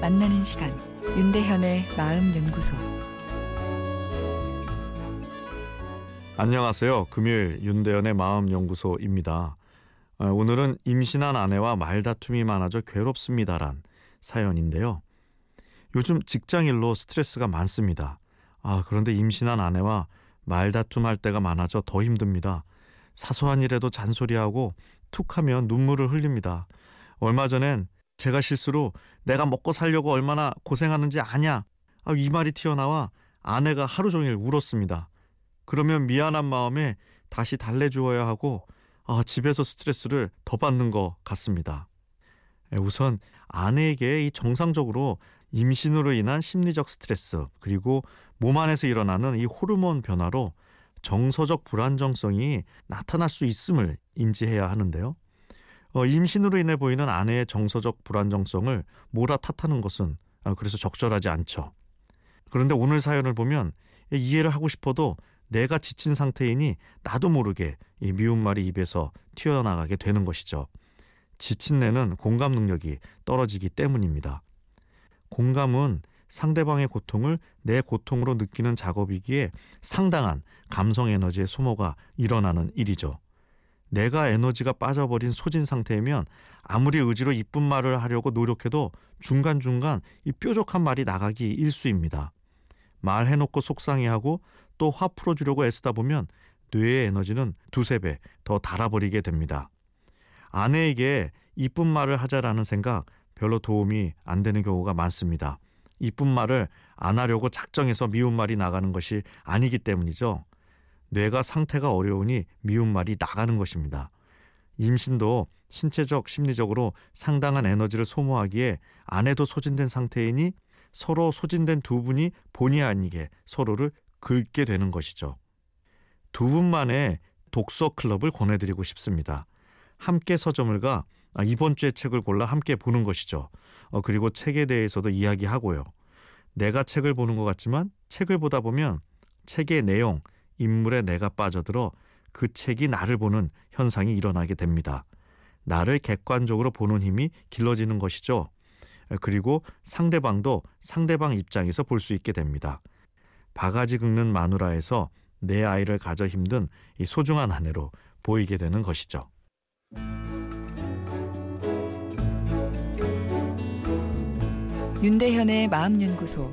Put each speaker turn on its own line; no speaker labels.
만나는 시간 윤대현의 마음 연구소
안녕하세요. 금요일 윤대현의 마음 연구소입니다. 어, 오늘은 임신한 아내와 말다툼이 많아져 괴롭습니다란 사연인데요. 요즘 직장일로 스트레스가 많습니다. 아, 그런데 임신한 아내와 말다툼할 때가 많아져 더 힘듭니다. 사소한 일에도 잔소리하고 툭 하면 눈물을 흘립니다. 얼마 전엔 제가 실수로 내가 먹고 살려고 얼마나 고생하는지 아냐? 아, 이 말이 튀어나와 아내가 하루 종일 울었습니다. 그러면 미안한 마음에 다시 달래주어야 하고 아, 집에서 스트레스를 더 받는 것 같습니다. 예, 우선 아내에게 이 정상적으로 임신으로 인한 심리적 스트레스 그리고 몸 안에서 일어나는 이 호르몬 변화로 정서적 불안정성이 나타날 수 있음을 인지해야 하는데요. 어, 임신으로 인해 보이는 아내의 정서적 불안정성을 몰아 탓하는 것은 어, 그래서 적절하지 않죠. 그런데 오늘 사연을 보면 이해를 하고 싶어도 내가 지친 상태이니 나도 모르게 이 미운 말이 입에서 튀어나가게 되는 것이죠. 지친 내는 공감 능력이 떨어지기 때문입니다. 공감은 상대방의 고통을 내 고통으로 느끼는 작업이기에 상당한 감성 에너지의 소모가 일어나는 일이죠. 내가 에너지가 빠져버린 소진 상태이면 아무리 의지로 이쁜 말을 하려고 노력해도 중간중간 이 뾰족한 말이 나가기 일수입니다. 말해놓고 속상해하고 또 화 풀어주려고 애쓰다 보면 뇌의 에너지는 두세 배 더 달아버리게 됩니다. 아내에게 이쁜 말을 하자라는 생각 별로 도움이 안 되는 경우가 많습니다. 이쁜 말을 안 하려고 작정해서 미운 말이 나가는 것이 아니기 때문이죠. 뇌가 상태가 어려우니 미운 말이 나가는 것입니다. 임신도 신체적, 심리적으로 상당한 에너지를 소모하기에 아내도 소진된 상태이니 서로 소진된 두 분이 본의 아니게 서로를 긁게 되는 것이죠. 두 분만의 독서 클럽을 권해드리고 싶습니다. 함께 서점을 가 이번 주에 책을 골라 함께 보는 것이죠. 어, 그리고 책에 대해서도 이야기하고요. 내가 책을 보는 것 같지만 책을 보다 보면 책의 내용, 인물에 내가 빠져들어 그 책이 나를 보는 현상이 일어나게 됩니다. 나를 객관적으로 보는 힘이 길러지는 것이죠. 그리고 상대방도 상대방 입장에서 볼 수 있게 됩니다. 바가지 긁는 마누라에서 내 아이를 가져 힘든 이 소중한 아내로 보이게 되는 것이죠.
윤대현의 마음연구소